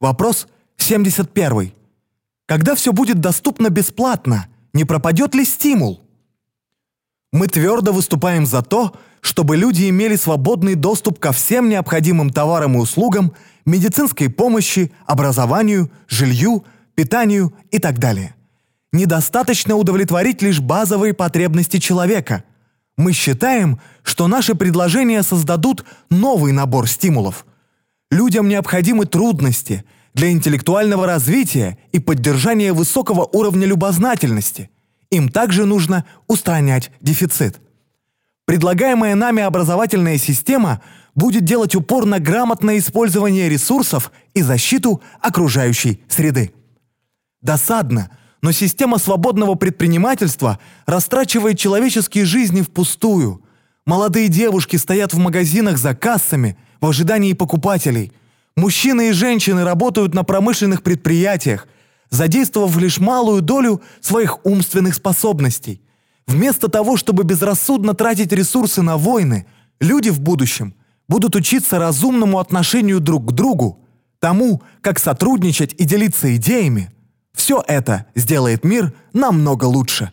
Вопрос 71. Когда все будет доступно бесплатно, не пропадет ли стимул? Мы твердо выступаем за то, чтобы люди имели свободный доступ ко всем необходимым товарам и услугам, медицинской помощи, образованию, жилью, питанию и так далее. Недостаточно удовлетворить лишь базовые потребности человека. Мы считаем, что наши предложения создадут новый набор стимулов. Людям необходимы трудности для интеллектуального развития и поддержания высокого уровня любознательности. Им также нужно устранять дефицит. Предлагаемая нами образовательная система будет делать упор на грамотное использование ресурсов и защиту окружающей среды. Досадно, но система свободного предпринимательства растрачивает человеческие жизни впустую. Молодые девушки стоят в магазинах за кассами – в ожидании покупателей. Мужчины и женщины работают на промышленных предприятиях, задействовав лишь малую долю своих умственных способностей. Вместо того, чтобы безрассудно тратить ресурсы на войны, люди в будущем будут учиться разумному отношению друг к другу, тому, как сотрудничать и делиться идеями. Все это сделает мир намного лучше.